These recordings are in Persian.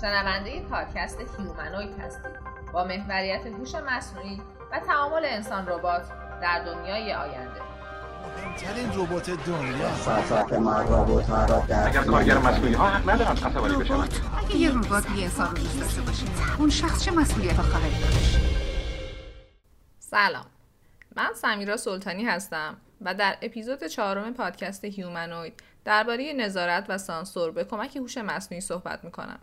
شنونده پادکست هیومنوید هستید با محوریت هوش مصنوعی و تعامل انسان ربات در دنیای آینده. مهمترین ربات دنیا. ساعت ما ربات ها را در اگر کارگر مسئولی ها حق ندارن عصبانی بشن اگه یه ربات بی انسان رو دوست داشته باشه اون شخص چه مسئولیت خواهد داشت سلام. من سمیرا سلطانی هستم و در اپیزود چهارم پادکست هیومنوید درباره نظارت و سانسور به کمک هوش مصنوعی صحبت می‌کنم.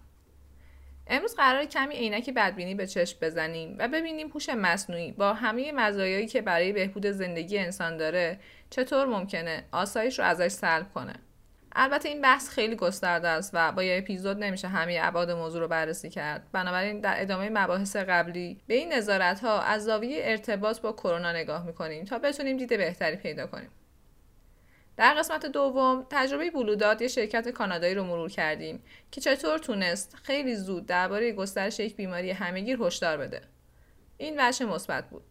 امروز قرار کمی عینک بدبینی به چشم بزنیم و ببینیم هوش مصنوعی با همه مزایایی که برای بهبود زندگی انسان داره چطور ممکنه آسایش رو ازش سلب کنه. البته این بحث خیلی گسترده است و با یه اپیزود نمیشه همه ابعاد موضوع رو بررسی کرد. بنابراین در ادامه مباحث قبلی به این نظارت ها از زاویه ارتباط با کرونا نگاه می‌کنیم تا بتونیم دید بهتری پیدا کنیم. در قسمت دوم تجربه بلوداد یه شرکت کانادایی رو مرور کردیم که چطور تونست خیلی زود درباره گسترش یک بیماری همهگیر هشدار بده. این وجه مثبت بود.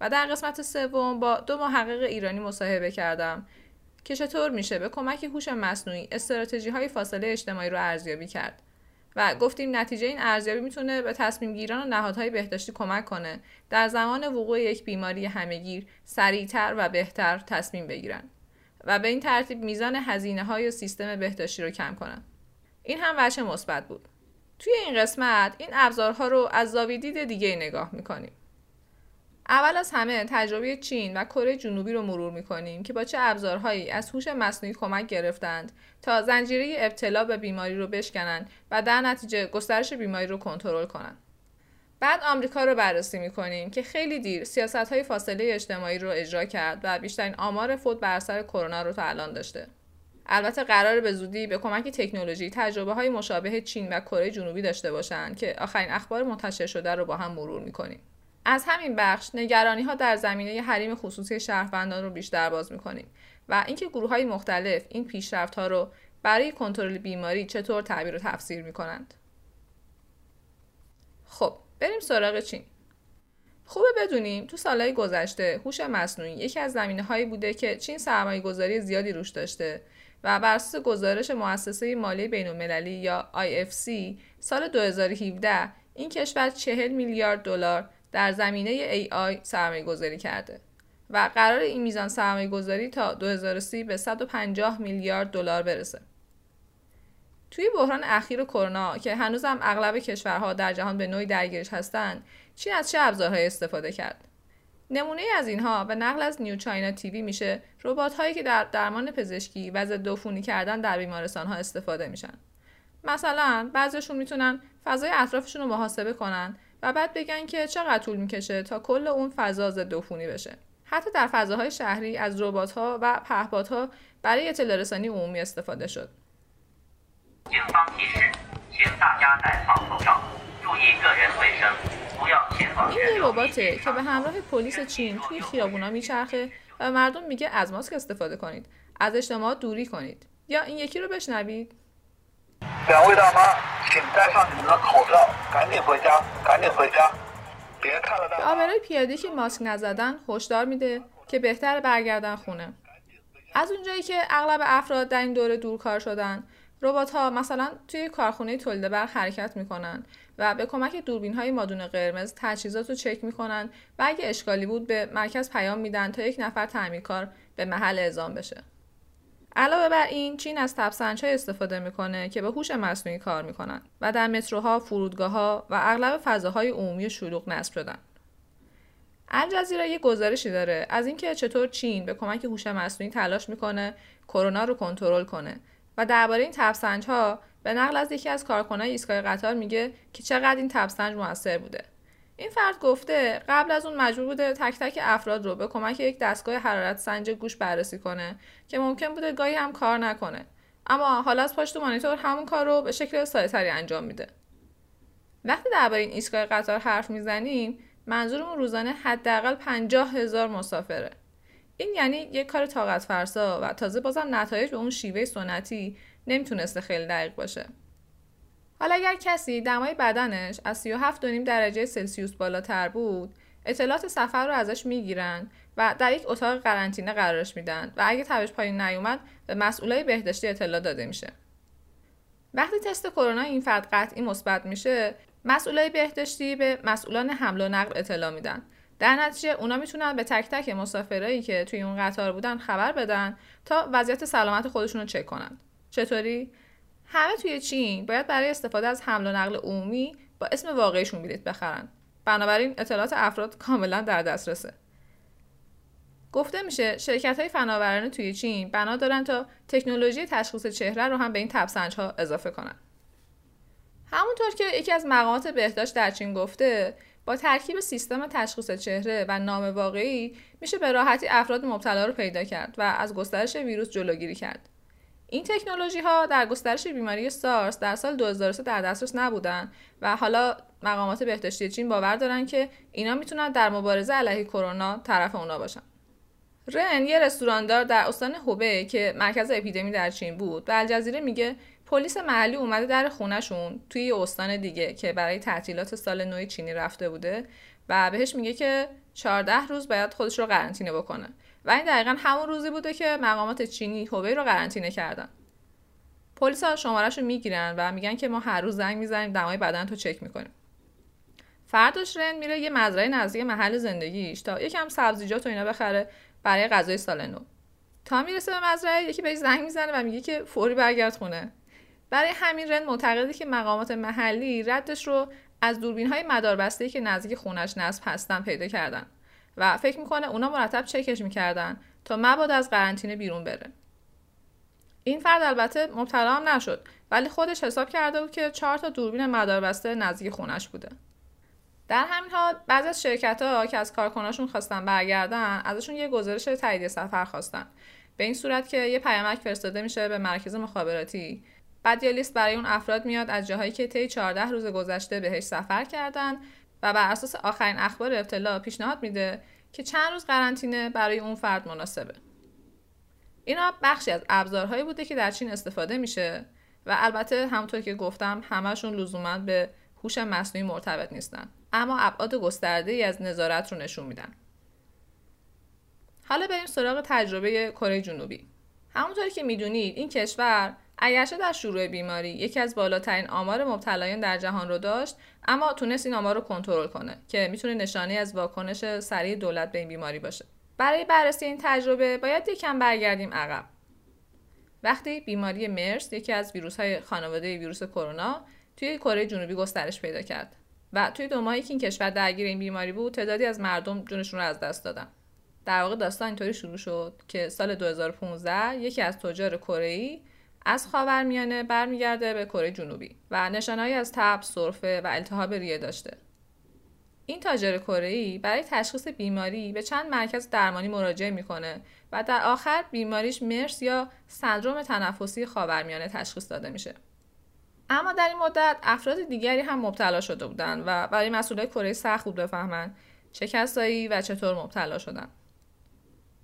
و در قسمت سوم با دو محقق ایرانی مصاحبه کردم که چطور میشه به کمک هوش مصنوعی استراتژی های فاصله اجتماعی رو ارزیابی کرد. و گفتیم نتیجه این ارزیابی می‌تونه به تصمیم گیران و نهادهای بهداشتی کمک کنه در زمان وقوع یک بیماری همهگیر سریعتر و بهتر تصمیم بگیرن. و به این ترتیب میزان هزینه های سیستم بهداشتی رو کم کنن. این هم وجه مثبت بود. توی این قسمت این ابزارها رو از زاویه دیگه نگاه می‌کنیم. اول از همه تجربه چین و کره جنوبی رو مرور می‌کنیم که با چه ابزارهایی از هوش مصنوعی کمک گرفتند تا زنجیره ابتلا به بیماری رو بشکنند و در نتیجه گسترش بیماری رو کنترل کنند. بعد آمریکا رو بررسی می‌کنیم که خیلی دیر سیاست های فاصله اجتماعی رو اجرا کرد و بیشترین آمار فوت بر اثر کرونا رو تا الان داشته. البته قرار به زودی به کمک تکنولوژی تجربه های مشابه چین و کره جنوبی داشته باشند که آخرین اخبار منتشر شده رو با هم مرور می‌کنیم. از همین بخش نگرانی ها در زمینه حریم خصوصی شهروندان رو بیشتر باز می‌کنیم و اینکه گروه های مختلف این پیشرفت ها رو برای کنترل بیماری چطور تعبیر و تفسیر می‌کنند. خب بریم سراغ چین خوبه بدونیم تو سالهای گذشته هوش مصنوعی یکی از زمینه هایی بوده که چین سرمایه گذاری زیادی روش داشته و بر اساس گزارش مؤسسه مالی بین المللی یا IFC سال 2017 این کشور 40 میلیارد دلار در زمینه AI سرمایه گذاری کرده و قرار این میزان سرمایه گذاری تا 2030 به 150 میلیارد دلار برسه. توی بحران اخیر کرونا که هنوزم اغلب کشورها در جهان به نوعی درگیرش هستند چین از چه ابزارهایی استفاده کرد؟ نمونه از اینها به نقل از نیو چاینا تیوی میشه ربات هایی که در درمان پزشکی و ضد عفونی کردن در بیمارستان ها استفاده میشن. مثلا بعضیشون می‌تونن فضای اطرافشون رو محاسبه کنن و بعد بگن که چقدر طول می‌کشه تا کل اون فضا ضد عفونی بشه. حتی در فضاهای شهری از ربات ها و پهپادها برای اطلاع رسانی عمومی استفاده شد. 警方提示，请大家戴好口罩，注意个人卫生，不要前往 این 人 یه 流密 رباته 集 که به 场所。 همراه پلیس چین توی خیابونا میچرخه و به مردم میگه از ماسک استفاده کنید از اجتماع دوری کنید یا این یکی رو بشنوید 两位大妈，请戴上你们的口罩，赶紧回家，赶紧回家，别看了 به 大妈。 آبرای پیاده که ماسک نزدن هشدار میده که بهتر برگردن خونه از اونجایی که اغلب افراد در این دوره دورکار شدن ربات ها مثلا توی کارخونه تولید برق حرکت می‌کنن و به کمک دوربین های مادون قرمز تجهیزات رو چک می‌کنن و اگه اشکالی بود به مرکز پیام میدن تا یک نفر تعمیرکار به محل اعزام بشه علاوه بر این چین از تبسنج استفاده می‌کنه که به هوش مصنوعی کار می‌کنن و در متروها، فرودگاه ها و اغلب فضاهای عمومی شلوغ نصب شدن. الجزیره یه گزارشی داره از اینکه چطور چین به کمک هوش مصنوعی تلاش می‌کنه کرونا رو کنترل کنه و درباره این تبسنج ها به نقل از یکی از کارکنای ایستگاه قطار میگه که چقدر این تبسنج موثر بوده. این فرد گفته قبل از اون مجبور بوده تک تک افراد رو به کمک یک دستگاه حرارت سنج گوش بررسی کنه که ممکن بوده گاهی هم کار نکنه. اما حالا از پشت مانیتور همون کار رو به شکل ساده‌تری انجام میده. وقتی درباره این ایستگاه قطار حرف می‌زنیم منظورمون روزانه حداقل پنجاه هزار مسافره. این یعنی یک کار طاقت فرسا و تازه بازم نتایج به اون شیوه سنتی نمی‌تونسته خیلی دقیق باشه. حالا اگر کسی دمای بدنش از 37 درجه سلسیوس بالاتر بود اطلاعات سفر رو ازش می‌گیرن و در یک اتاق قرنطینه قرارش میدن و اگه تبش پایین نیومد به مسئولای بهداشتی اطلاع داده میشه. وقتی تست کرونا این فرد قطعی مثبت میشه مسئولای بهداشتی به مسئولان حمل و نقل اطلاع میدن. در نتیجه اونا می‌تونن به تک تک مسافرایی که توی اون قطار بودن خبر بدن تا وضعیت سلامت خودشون رو چک کنن. چطوری؟ همه توی چین باید برای استفاده از حمل و نقل عمومی با اسم واقعیشون بلیط بخرن. بنابراین اطلاعات افراد کاملا در دسترسه. گفته میشه شرکت های فناورانه توی چین بنا دارن تا تکنولوژی تشخیص چهره رو هم به این تبسنج ها اضافه کنن. همونطور که یکی از مقامات بهداشت در چین گفته با ترکیب سیستم تشخیص چهره و نام واقعی میشه به راحتی افراد مبتلا رو پیدا کرد و از گسترش ویروس جلوگیری کرد. این تکنولوژی ها در گسترش بیماری سارس در سال 2003 در دسترس نبودن و حالا مقامات بهداشتی چین باور دارن که اینا می‌تونن در مبارزه علیه کرونا طرف اونا باشن. رن یه رستوراندار در استان هوبه که مرکز اپیدمی در چین بود به الجزیره میگه پلیس محلی اومده در خونهشون توی استان دیگه که برای تعطیلات سال نو چینی رفته بوده و بهش میگه که 14 روز باید خودش رو قرنطینه بکنه. و این دقیقا همون روزی بوده که مقامات چینی هوبی رو قرنطینه کردن. پلیس ها شمارش رو می‌گیرن و میگن که ما هر روز زنگ می‌زنیم دمای بدن تو چک می‌کنیم. فرداش رن میره یه مزرعه نزدیک محل زندگیش تا یکم سبزیجات و اینا بخره برای غذای سال نو. تا می‌رسه به مزرعه یکی بهش زنگ می‌زنه و میگه که فوری برگرد خونه. برای همین رن معتقده که مقامات محلی ردش رو از دوربین های مداربسته که نزدیک خونش نصب هستن پیدا کردن و فکر می‌کنه اونا مرتب چکش می‌کردن تا مبادا از قرنطینه بیرون بره. این فرد البته مبتلا هم نشد ولی خودش حساب کرده بود که چهار تا دوربین مداربسته نزدیک خونش بوده. در همین حال بعضی از شرکت ها که از کارکناشون خواستن برگردن ازشون یه گزارش تایید سفر خواستن. به این صورت که یه پیامک فرستاده میشه به مرکز مخابراتی. بعد یه لیست برای اون افراد میاد از جاهایی که طی 14 روز گذشته بهش سفر کردن و بر اساس آخرین اخبار ابتلا پیشنهاد میده که چند روز قرنطینه برای اون فرد مناسبه. اینا بخشی از ابزارهایی بوده که در چین استفاده میشه و البته همونطور که گفتم همشون لزوما به هوش مصنوعی مرتبط نیستن اما ابعاد گسترده ای از نظارت رو نشون میدن. حالا بریم سراغ تجربه کره جنوبی. همونطوری که می‌دونید این کشور اگرچه در شروع بیماری یکی از بالاترین آمار مبتلایان در جهان رو داشت اما تونست این آمار رو کنترل کنه که می‌تونه نشانه از واکنش سریع دولت به این بیماری باشه. برای بررسی این تجربه باید یکم برگردیم عقب. وقتی بیماری مرس یکی از ویروس های خانواده ویروس کرونا توی کره جنوبی گسترش پیدا کرد و توی دو ماهی که این کشور درگیر این بیماری بود تعدادی از مردم جونشون رو از دست دادن. در واقع داستان اینطوری شروع شد که سال 2015 یکی از تجار کره از خاورمیانه برمیگرده به کره جنوبی و نشانهایی از تب، سرفه و التهاب ریه داشته. این تاجر کره برای تشخیص بیماری به چند مرکز درمانی مراجعه می‌کنه و در آخر بیماریش مرس یا سندروم تنفسی خاورمیانه تشخیص داده میشه. اما در این مدت افراد دیگری هم مبتلا شده بودند و برای مسئولای کره سخت بود بفهمن چه کسایی و چطور مبتلا شدن.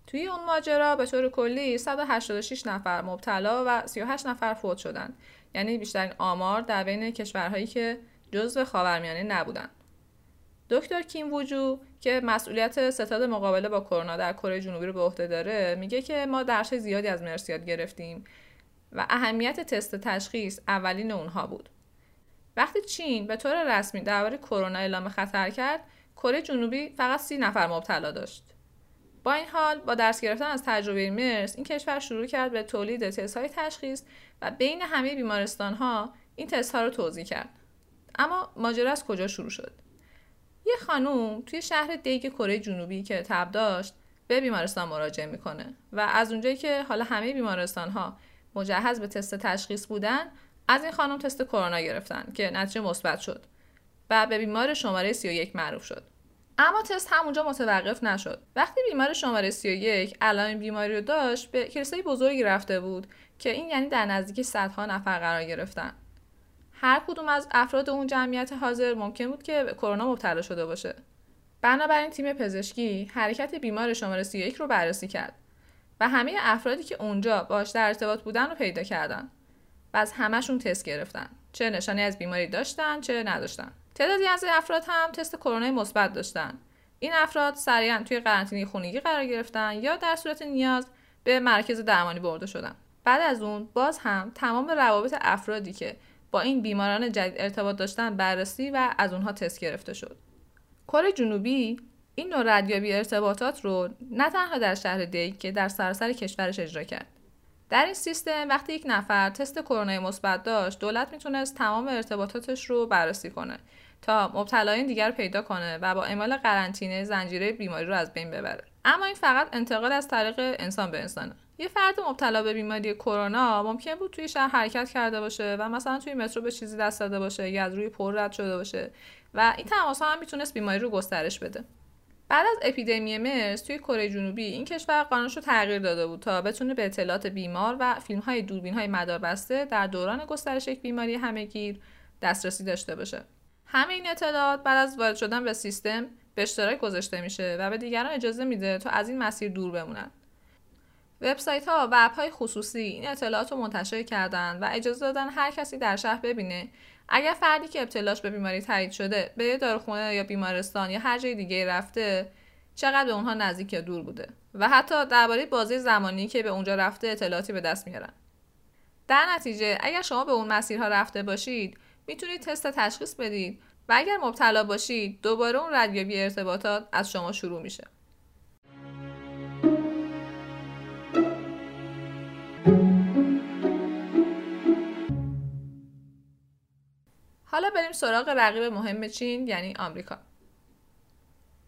توی اون ماجرا به طور کلی 186 نفر مبتلا و 38 نفر فوت شدند یعنی بیشترین آمار در بین کشورهایی که جزو خاورمیانه نبودند دکتر کیم ووجو که مسئولیت ستاد مقابله با کرونا در کره جنوبی رو به عهده داره میگه که ما درس زیادی از مرس یاد گرفتیم و اهمیت تست تشخیص اولین اونها بود. وقتی چین به طور رسمی درباره کرونا اعلام خطر کرد کره جنوبی فقط سی نفر مبتلا داشت. با این حال با درس گرفتن از تجربه مرس این کشور شروع کرد به تولید تست های تشخیص و بین همه بیمارستان ها این تست ها رو توضیح کرد. اما ماجرا از کجا شروع شد؟ یه خانوم توی شهر دیگ کره جنوبی که تب داشت به بیمارستان مراجعه می‌کنه و از اونجایی که حالا همه بیمارستان ها مجهز به تست تشخیص بودن از این خانم تست کرونا گرفتن که نتیجه مثبت شد و به بیمار شماره 31 معروف شد. اما تست همونجا متوقف نشد. وقتی بیمار شماره 31 علائم بیماری رو داشت به کلیسای بزرگی رفته بود که این یعنی در نزدیک صدها نفر قرار گرفتن. هر کدوم از افراد اون جمعیت حاضر ممکن بود که به کرونا مبتلا شده باشه. بنابراین تیم پزشکی حرکت بیمار شماره 31 رو بررسی کرد و همه افرادی که اونجا باش در ارتباط بودن رو پیدا کردن و از همشون تست گرفتن. چه نشانی از بیماری داشتن چه نداشتن. تعدادی از افراد هم تست کرونا مثبت داشتن این افراد سریعا توی قرنطینه خونگی قرار گرفتن یا در صورت نیاز به مرکز درمانی برده شدن بعد از اون باز هم تمام روابط افرادی که با این بیماران جدید ارتباط داشتن بررسی و از اونها تست گرفته شد. کره جنوبی این نوع ردیابی ارتباطات رو نه تنها در شهر دیگ که در سراسر کشورش اجرا کرد. در این سیستم وقتی یک نفر تست کرونا مثبت داشت دولت می‌تونست تمام ارتباطاتش رو بررسی کنه تا مبتلایان دیگر پیدا کنه و با اعمال قرنطینه زنجیره بیماری رو از بین ببره. اما این فقط انتقال از طریق انسان به انسانه. یه فرد مبتلا به بیماری کرونا ممکن بود توی شهر حرکت کرده باشه و مثلا توی مترو به چیزی دست داده باشه یا از روی پر رد شده باشه و این تماس هم می‌تونست بیماری رو گسترش بده. بعد از اپیدمی مرز توی کره جنوبی این کشور قانونش رو تغییر داده بود تا بتونه به اطلاعات بیمار و فیلم های دوربین های مداربسته در دوران گسترش یک بیماری همهگیر دسترسی داشته باشه. همه این اطلاعات بعد از وارد شدن به سیستم به اشتراک گذاشته میشه و به دیگران اجازه میده تا از این مسیر دور بمونن. وبسایت ها و اپ های خصوصی این اطلاعات رو منتشر کردن و اجازه دادن هر کسی در شهر ببینه. اگر فردی که ابتلاش به بیماری تایید شده به یه داروخونه یا بیمارستان یا هر جای دیگه رفته چقدر به اونها نزدیک یا دور بوده؟ و حتی درباره بازی زمانی که به اونجا رفته اطلاعاتی به دست میارن. در نتیجه اگر شما به اون مسیرها رفته باشید می‌تونید تست تشخیص بدید و اگر مبتلا باشید دوباره اون ردیابی ارتباطات از شما شروع میشه حالا بریم سراغ رقیب مهم چین یعنی آمریکا.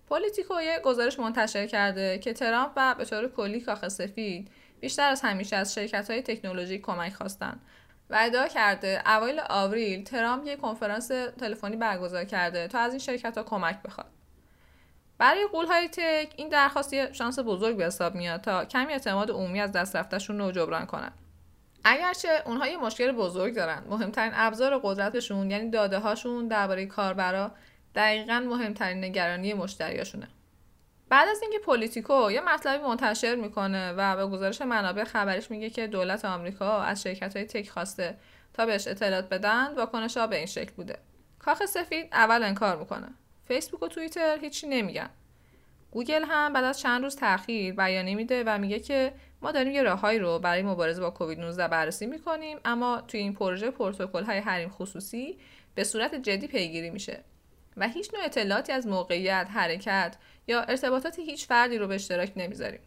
پولیتیکو یه گزارش منتشر کرده که ترامپ و به طور کلی کاخ سفید بیشتر از همیشه از شرکت های تکنولوژی کمک خواستن و ادعا کرده اوایل آوریل ترامپ یک کنفرانس تلفنی برگزار کرده تا از این شرکت ها کمک بخواد. برای قول های تک این درخواست یه شانس بزرگ به حساب میاد تا کمی اعتماد عمومی از دست رفتهشون رو جبران کنن. اگرچه اونها یه مشکل بزرگ دارن مهمترین ابزار قدرتشون یعنی داده هاشون درباره کاربرا دقیقا مهمترین نگرانی مشتریاشونه بعد از اینکه پولیتیکو یه مطلبی منتشر می‌کنه و به گزارش منابع خبرش میگه که دولت آمریکا از شرکت های tech خواسته تا بهش اطلاعات بدن واکنش ها به این شکل بوده. کاخ سفید اول انکار می‌کنه. فیسبوک و توییتر هیچی نمیگن. گوگل هم بعد از چند روز تاخیر بیانیه میده و میگه که ما داریم یه راههایی رو برای مبارزه با کووید 19 بررسی می‌کنیم اما توی این پروژه پروتکل های حریم خصوصی به صورت جدی پیگیری میشه. و هیچ نوع اطلاعاتی از موقعیت، حرکت یا ارتباطات هیچ فردی رو به اشتراک نمی‌ذاریم.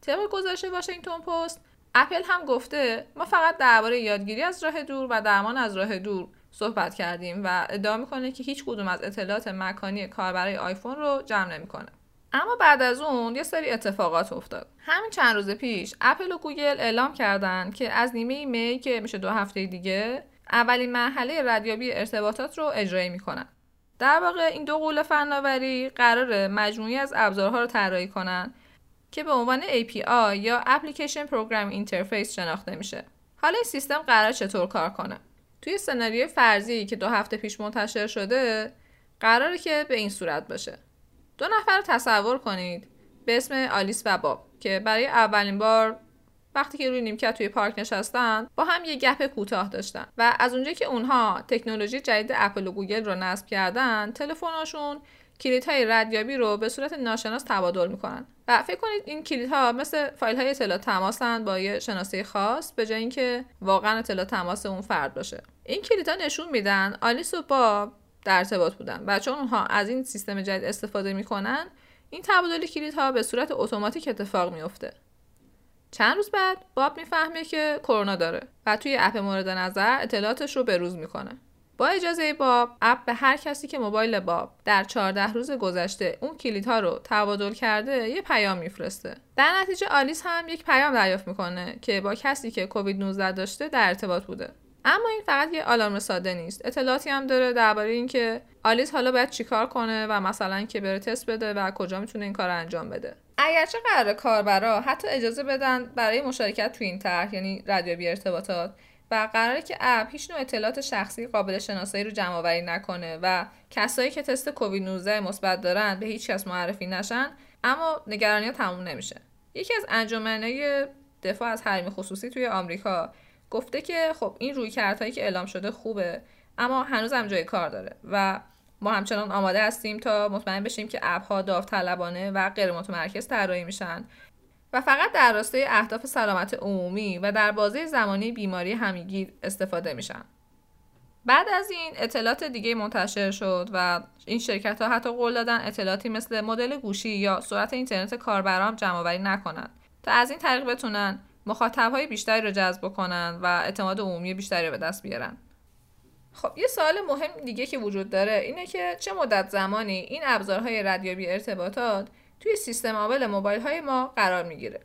طبق گزارش واشنگتن پست اپل هم گفته ما فقط درباره یادگیری از راه دور و درمان از راه دور صحبت کردیم و ادعا می‌کنه که هیچ کدوم از اطلاعات مکانی کاربرای آیفون رو جمع نمی‌کنه. اما بعد از اون یه سری اتفاقات افتاد همین چند روز پیش اپل و گوگل اعلام کردن که از نیمه می که میشه دو هفته دیگه اولین مرحله ردیابی ارتباطات رو اجرایی می‌کنن در واقع این دو قول فناوری قرار مجموعی از ابزارها رو طراحی کنن که به عنوان API یا Application Program Interface شناخته میشه. حالا این سیستم قرار چطور کار کنه؟ توی سناریوی فرضی که دو هفته پیش منتشر شده قراره که به این صورت باشه. دو نفر رو تصور کنید. به اسم آلیس و باب که برای اولین بار وقتی که روی نیمکت توی پارک نشستن با هم یه گپ کوتاه داشتن و از اونجایی که اونها تکنولوژی جدید اپل و گوگل رو نصب کردن تلفن‌هاشون کلیدهای ردیابی رو به صورت ناشناس تبادل می‌کنن. و فکر کنید این کلیدها مثل فایل های اطلاع تماسن با یه شناسه خاص به جای اینکه واقعا اطلاع تماس اون فرد باشه. این کلیدها نشون میدن آلیس و باب در ارتباط بودن و چون اونها از این سیستم جدید استفاده می‌کنن این تبادل کلیدها به صورت اتوماتیک اتفاق میفته چند روز بعد باب می‌فهمه که کرونا داره و توی اپ مورد نظر اطلاعاتش رو بروز می‌کنه با اجازه باب اپ به هر کسی که موبایل باب در 14 روز گذشته اون کلیدها رو تبادل کرده یه پیام میفرسته. در نتیجه آلیس هم یک پیام دریافت می‌کنه که با کسی که کووید 19 داشته در ارتباط بوده. اما این فقط یه آلارم ساده نیست. اطلاعاتی هم داره درباره اینکه آلیس حالا باید چیکار کنه و مثلا که بره تست بده و کجا می‌تونه این کار انجام بده. اگرچه قرار کاربرا حتی اجازه بدن برای مشارکت تو این طرح یعنی رادیو ارتباطات و قراره که اپ هیچ نوع اطلاعات شخصی قابل شناسایی رو جمع آوری نکنه و کسایی که تست کووید 19 مثبت دارن به هیچ کس معرفی نشن اما نگرانی تموم نمیشه. یکی از انجمنهای دفاع از حریم خصوصی توی آمریکا گفته که خب این روی کردهایی که اعلام شده خوبه اما هنوز هم جای کار داره و ما همچنان آماده هستیم تا مطمئن بشیم که اپ ها داوطلبانه و غیر متمرکز طراحی میشن و فقط در راستای اهداف سلامت عمومی و در بازه زمانی بیماری همیگیر استفاده میشن. بعد از این اطلاعات دیگه منتشر شد و این شرکت ها حتی قول دادن اطلاعاتی مثل مدل گوشی یا سرعت اینترنت کاربران جمع آوری نکنند تا از این طریق بتونن مخاطب های بیشتری رو جذب کنن و اعتماد عمومی بیشتری رو به دست بیارن. خب یه سوال مهم دیگه که وجود داره اینه که چه مدت زمانی این ابزارهای ردیابی ارتباطات توی سیستم عامل موبایل های ما قرار می‌گیره؟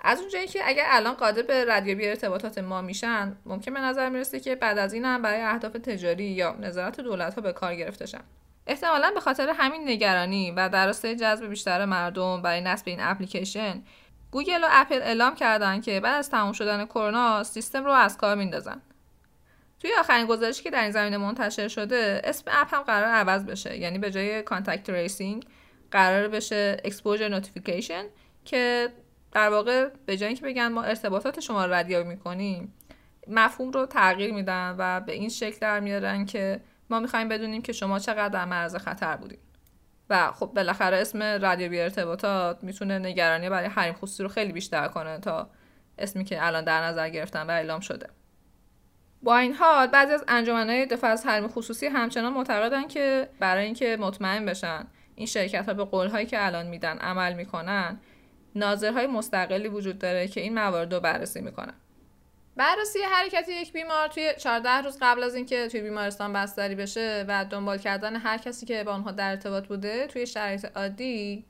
از اونجایی که اگر الان قادر به ردیابی ارتباطات ما میشن ممکن به نظر می‌رسه که بعد از این هم برای اهداف تجاری یا نظارت دولت ها به کار گرفته شن. احتمالا به خاطر همین نگرانی و در راستای جذب بیشتر مردم برای نصب این اپلیکیشن گوگل و اپل اعلام کردن که بعد از تموم شدن کرونا سیستم رو از کار میندازن. توی آخرین گزارشی که در این زمینه منتشر شده اسم اپ هم قرار عوض بشه. یعنی به جای contact tracing قرار بشه exposure notification که در واقع به جای اینکه بگن ما ارتباطات شما رو ردیابی می‌کنیم مفهوم رو تغییر میدن و به این شکل در میارن که ما می‌خوایم بدونیم که شما چقدر در معرض خطر بودید و خب بالاخره اسم ردیابی ارتباطات می‌تونه نگرانی برای حریم خصوصی رو خیلی بیشتر کنه تا اسمی که الان در نظر گرفتن و اعلام شده. با این حال بعضی از انجمنهای دفاع از حریم خصوصی همچنان معتقدن که برای اینکه مطمئن بشن این شرکت ها به قول هایی که الان میدن عمل می‌کنن ناظرهای مستقلی وجود داره که این موارد رو بررسی می‌کنن. بررسی حرکت یک بیمار توی 14 روز قبل از اینکه توی بیمارستان بستری بشه و دنبال کردن هر کسی که با آنها در ارتباط بوده توی شرایط عادی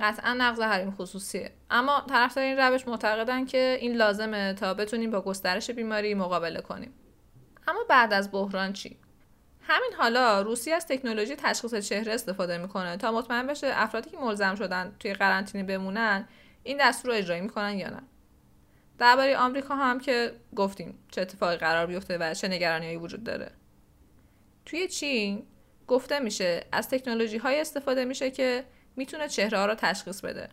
قطعا نقض حریم خصوصیه. اما طرفدار این روش معتقدن که این لازمه تا بتونیم با گسترش بیماری مقابله کنیم. اما بعد از بحران چی؟ همین حالا روسیه از تکنولوژی تشخیص چهره استفاده می‌کنه تا مطمئن بشه افرادی که ملزم شدن توی قرنطینه بمونن این دستور رو اجرایی می‌کنن یا نه. درباره آمریکا هم که گفتیم چه اتفاقی قرار بیفته و چه نگرانیهایی وجود داره. توی چین گفته میشه از تکنولوژی های استفاده میشه که می‌تونه چهره رو تشخیص بده.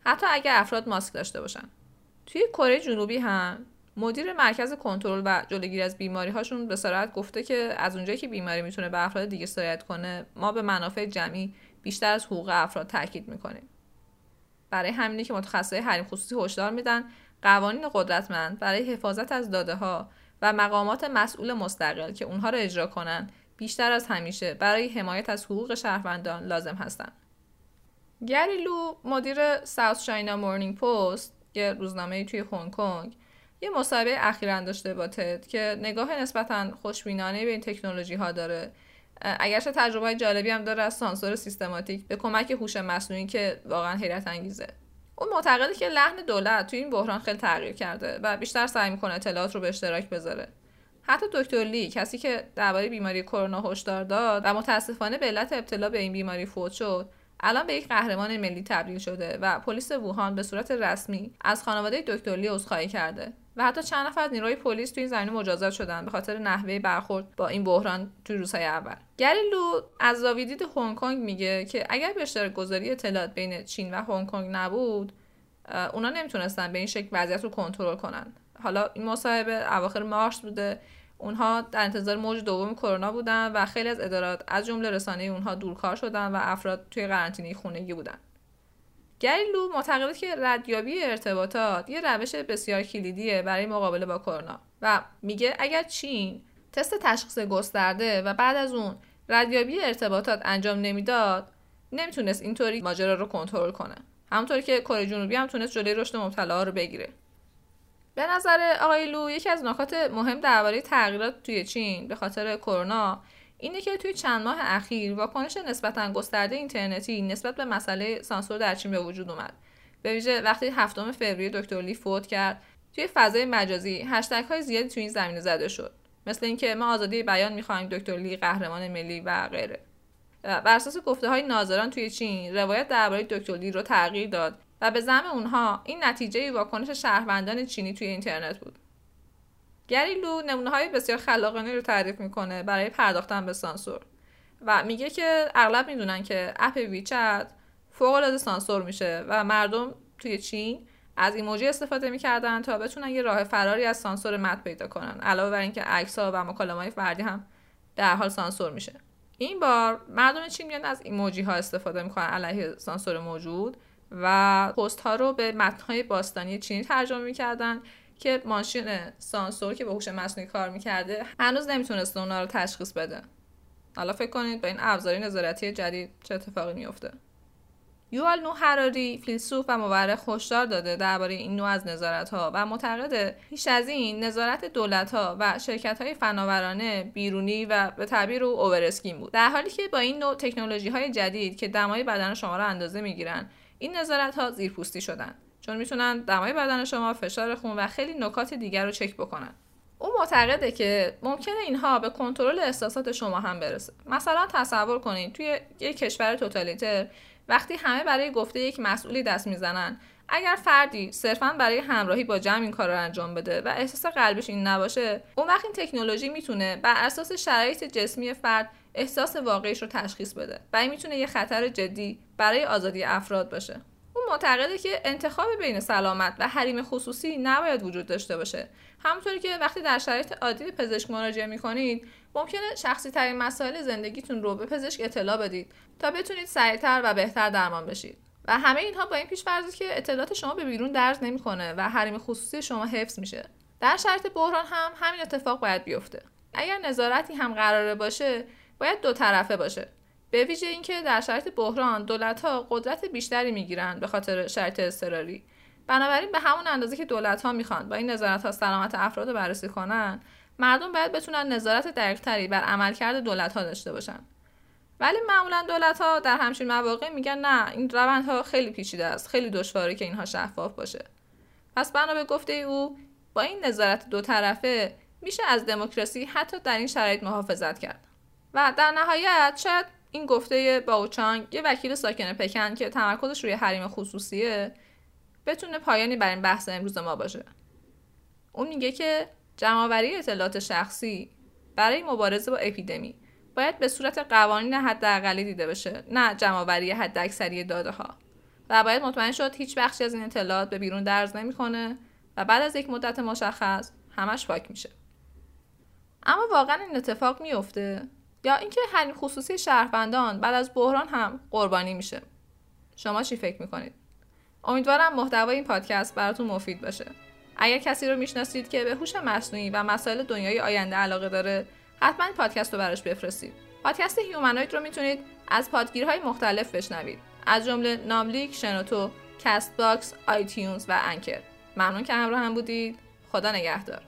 حتی اگر افراد ماسک داشته باشن. توی کره جنوبی هم مدیر مرکز کنترل و جلوگیری از بیماری هاشون به صراحت گفته که از اونجایی که بیماری می‌تونه به افراد دیگه سرایت کنه ما به منافع جمعی بیشتر از حقوق افراد تاکید می‌کنیم برای همینه که متخصصای حریم خصوصی هشدار میدن قوانین قدرتمند برای حفاظت از داده ها و مقامات مسئول مستقل که اونها رو اجرا کنن بیشتر از همیشه برای حمایت از حقوق شهروندان لازم هستند. گری لو مدیر ساوت شاینا مورنینگ پست یه روزنامه توی هنگ کنگ یه مصاحبه اخیرا داشته با تد که نگاه نسبتا خوشبینانه به این تکنولوژی ها داره. اگرچه تجربه جالبی هم داره از سانسور سیستماتیک به کمک هوش مصنوعی که واقعا حیرت انگیزه. اون معتقده که لحن دولت تو این بحران خیلی تغییر کرده و بیشتر سعی می‌کنه اطلاعات رو به اشتراک بذاره. حتی دکتر لی کسی که درباره بیماری کرونا هشدار داد و متاسفانه به علت ابتلا به این بیماری فوت شد الان به یک قهرمان ملی تبدیل شده و پلیس ووهان به صورت رسمی از خانواده دکتر لی عذرخواهی کرده. و حتی چند نفر از نیروی پلیس توی این زمینه مجازات شدن به خاطر نحوه برخورد با این بحران توی روزهای اول. گری لو از زاویدید هنگ کنگ میگه که اگر به اشتراک گذاری اطلاعات بین چین و هنگ کنگ نبود اونا نمی‌تونستن به این شکل وضعیت رو کنترل کنن. حالا این مصاحبه اواخر مارس بوده. اونها در انتظار موج دوم کرونا بودن و خیلی از ادارات از جمله رسانه اونها دورکار شدن و افراد توی قرنطینه خونگی بودن. گریلو معتقده که ردیابی ارتباطات یه روش بسیار کلیدیه برای مقابله با کرونا و میگه اگر چین تست تشخیص گسترده و بعد از اون ردیابی ارتباطات انجام نمی‌داد نمی‌تونست اینطوری ماجرا رو کنترل کنه. همونطوری که کره جنوبی هم تونست جلوی رشد مبتلا رو بگیره. به نظر آقای لو یکی از نکات مهم درباره تغییرات توی چین به خاطر کرونا اینه که توی چند ماه اخیر واکنش نسبتا گسترده اینترنتی نسبت به مسئله سانسور در چین به وجود اومد. به ویژه وقتی هفتم فوریه دکتر لی فوت کرد توی فضای مجازی هشتگ های زیادی توی این زمینه زده شد. مثل اینکه ما آزادی بیان می‌خواهیم دکتر لی قهرمان ملی و غیره. بر اساس گفته های ناظران توی چین روایت درباره دکتر لی رو تغییر داد و به زعم اونها این نتیجه واکنش شهروندان چینی توی اینترنت بود. گریلو نمونه های بسیار خلاقانه رو تعریف می‌کنه برای پرداختن به سانسور. و میگه که اغلب می‌دونن که اپ ویچت فوق العاده سانسور میشه و مردم توی چین از ایموجی استفاده می‌کردن تا بتونن یه راه فراری از سانسور مد پیدا کنن علاوه بر اینکه عکس ها و مکالمه های فردی هم در حال سانسور میشه. این بار مردم چین میان از ایموجی ها استفاده می‌کنن علیه سانسور موجود و پست ها رو به متن های باستانی چینی ترجمه می‌کردن که ماشین سانسور که به هوش مصنوعی کار می‌کرده هنوز نمی‌تونسته اونا رو تشخیص بده. حالا فکر کنید با این ابزاری نظارتی جدید چه اتفاقی میفته یوال نو هراری فیلسوف و مورخ هشدار داده درباره این نوع از نظارت ها و معتقده پیش از این نظارت دولت ها و شرکت های فناورانه بیرونی و به تعبیر او اوورسکین بود. در حالی که با این نوع تکنولوژی های جدید که دمای بدن شما را اندازه می‌گیرن این نظارت ها زیرپوستی شدن. چون می‌تونن دمای بدن شما فشار خون و خیلی نکات دیگر رو چک بکنن. او معتقده که ممکنه اینها به کنترل احساسات شما هم برسه. مثلا تصور کنید توی یک کشور توتالیتر وقتی همه برای گفته یک مسئولی دست می‌زنن اگر فردی صرفا برای همراهی با جمع این کار رو انجام بده و احساس قلبش این نباشه اون وقت این تکنولوژی می‌تونه بر اساس شرایط جسمی فرد احساس واقعیش رو تشخیص بده و این می‌تونه یه خطر جدی برای آزادی افراد باشه. معتقده که انتخاب بین سلامت و حریم خصوصی نباید وجود داشته باشه. همونطوری که وقتی در شرایط عادی به پزشک مراجعه می‌کنید ممکنه شخصی ترین مسائل زندگیتون رو به پزشک اطلاع بدید تا بتونید سریعتر و بهتر درمان بشید. و همه اینها با این پیش که اطلاعات شما به بیرون درز نمی‌کنه و حریم خصوصی شما حفظ میشه. در شرایط بحران هم همین اتفاق باید بیفته. اگر نظارتی هم قراره باشه باید دو طرفه باشه. به ویژه اینکه در شرایط بحران دولت ها قدرت بیشتری می‌گیرن به خاطر شرایط اضطراری. بنابراین به همون اندازه که دولت ها می‌خوان با این نظارت ها سلامت افراد رو بررسی کنن مردم باید بتونن نظارت دقیقتری بر عملکرد دولت ها داشته باشن. ولی معمولا دولت ها در همچین مواقع میگن نه این روندها خیلی پیچیده است خیلی دشواره که اینها شفاف باشه. پس بنا به گفته او با این نظارت دو طرفه میشه از دموکراسی حتی در این شرایط محافظت کرد. و در نهایت شاید این گفته باوچانگ یه وکیل ساکن پکن که تمرکزش روی حریم خصوصیه بتونه پایانی بر این بحث امروز ما باشه. اون میگه که جمعآوری اطلاعات شخصی برای مبارزه با اپیدمی باید به صورت قوانین حداقلی دیده بشه نه جمعآوری حداکثری داده ها و باید مطمئن شد هیچ بخشی از این اطلاعات به بیرون درز نمی‌کنه و بعد از یک مدت مشخص همش پاک میشه. اما واقعا این اتفاق میفته یا اینکه حریم خصوصی شهروندان بعد از بحران هم قربانی میشه. شما چی فکر می‌کنید؟ امیدوارم محتوای این پادکست براتون مفید باشه. اگر کسی رو می‌شناسید که به هوش مصنوعی و مسائل دنیای آینده علاقه داره حتما این پادکست رو براش بفرستید. پادکست هیومنوید رو می‌تونید از پادگیرهای مختلف بشنوید. از جمله ناملیک شنوتو Castbox iTunes و Anchor. ممنون که همراه هم بودید. خدا نگهدار.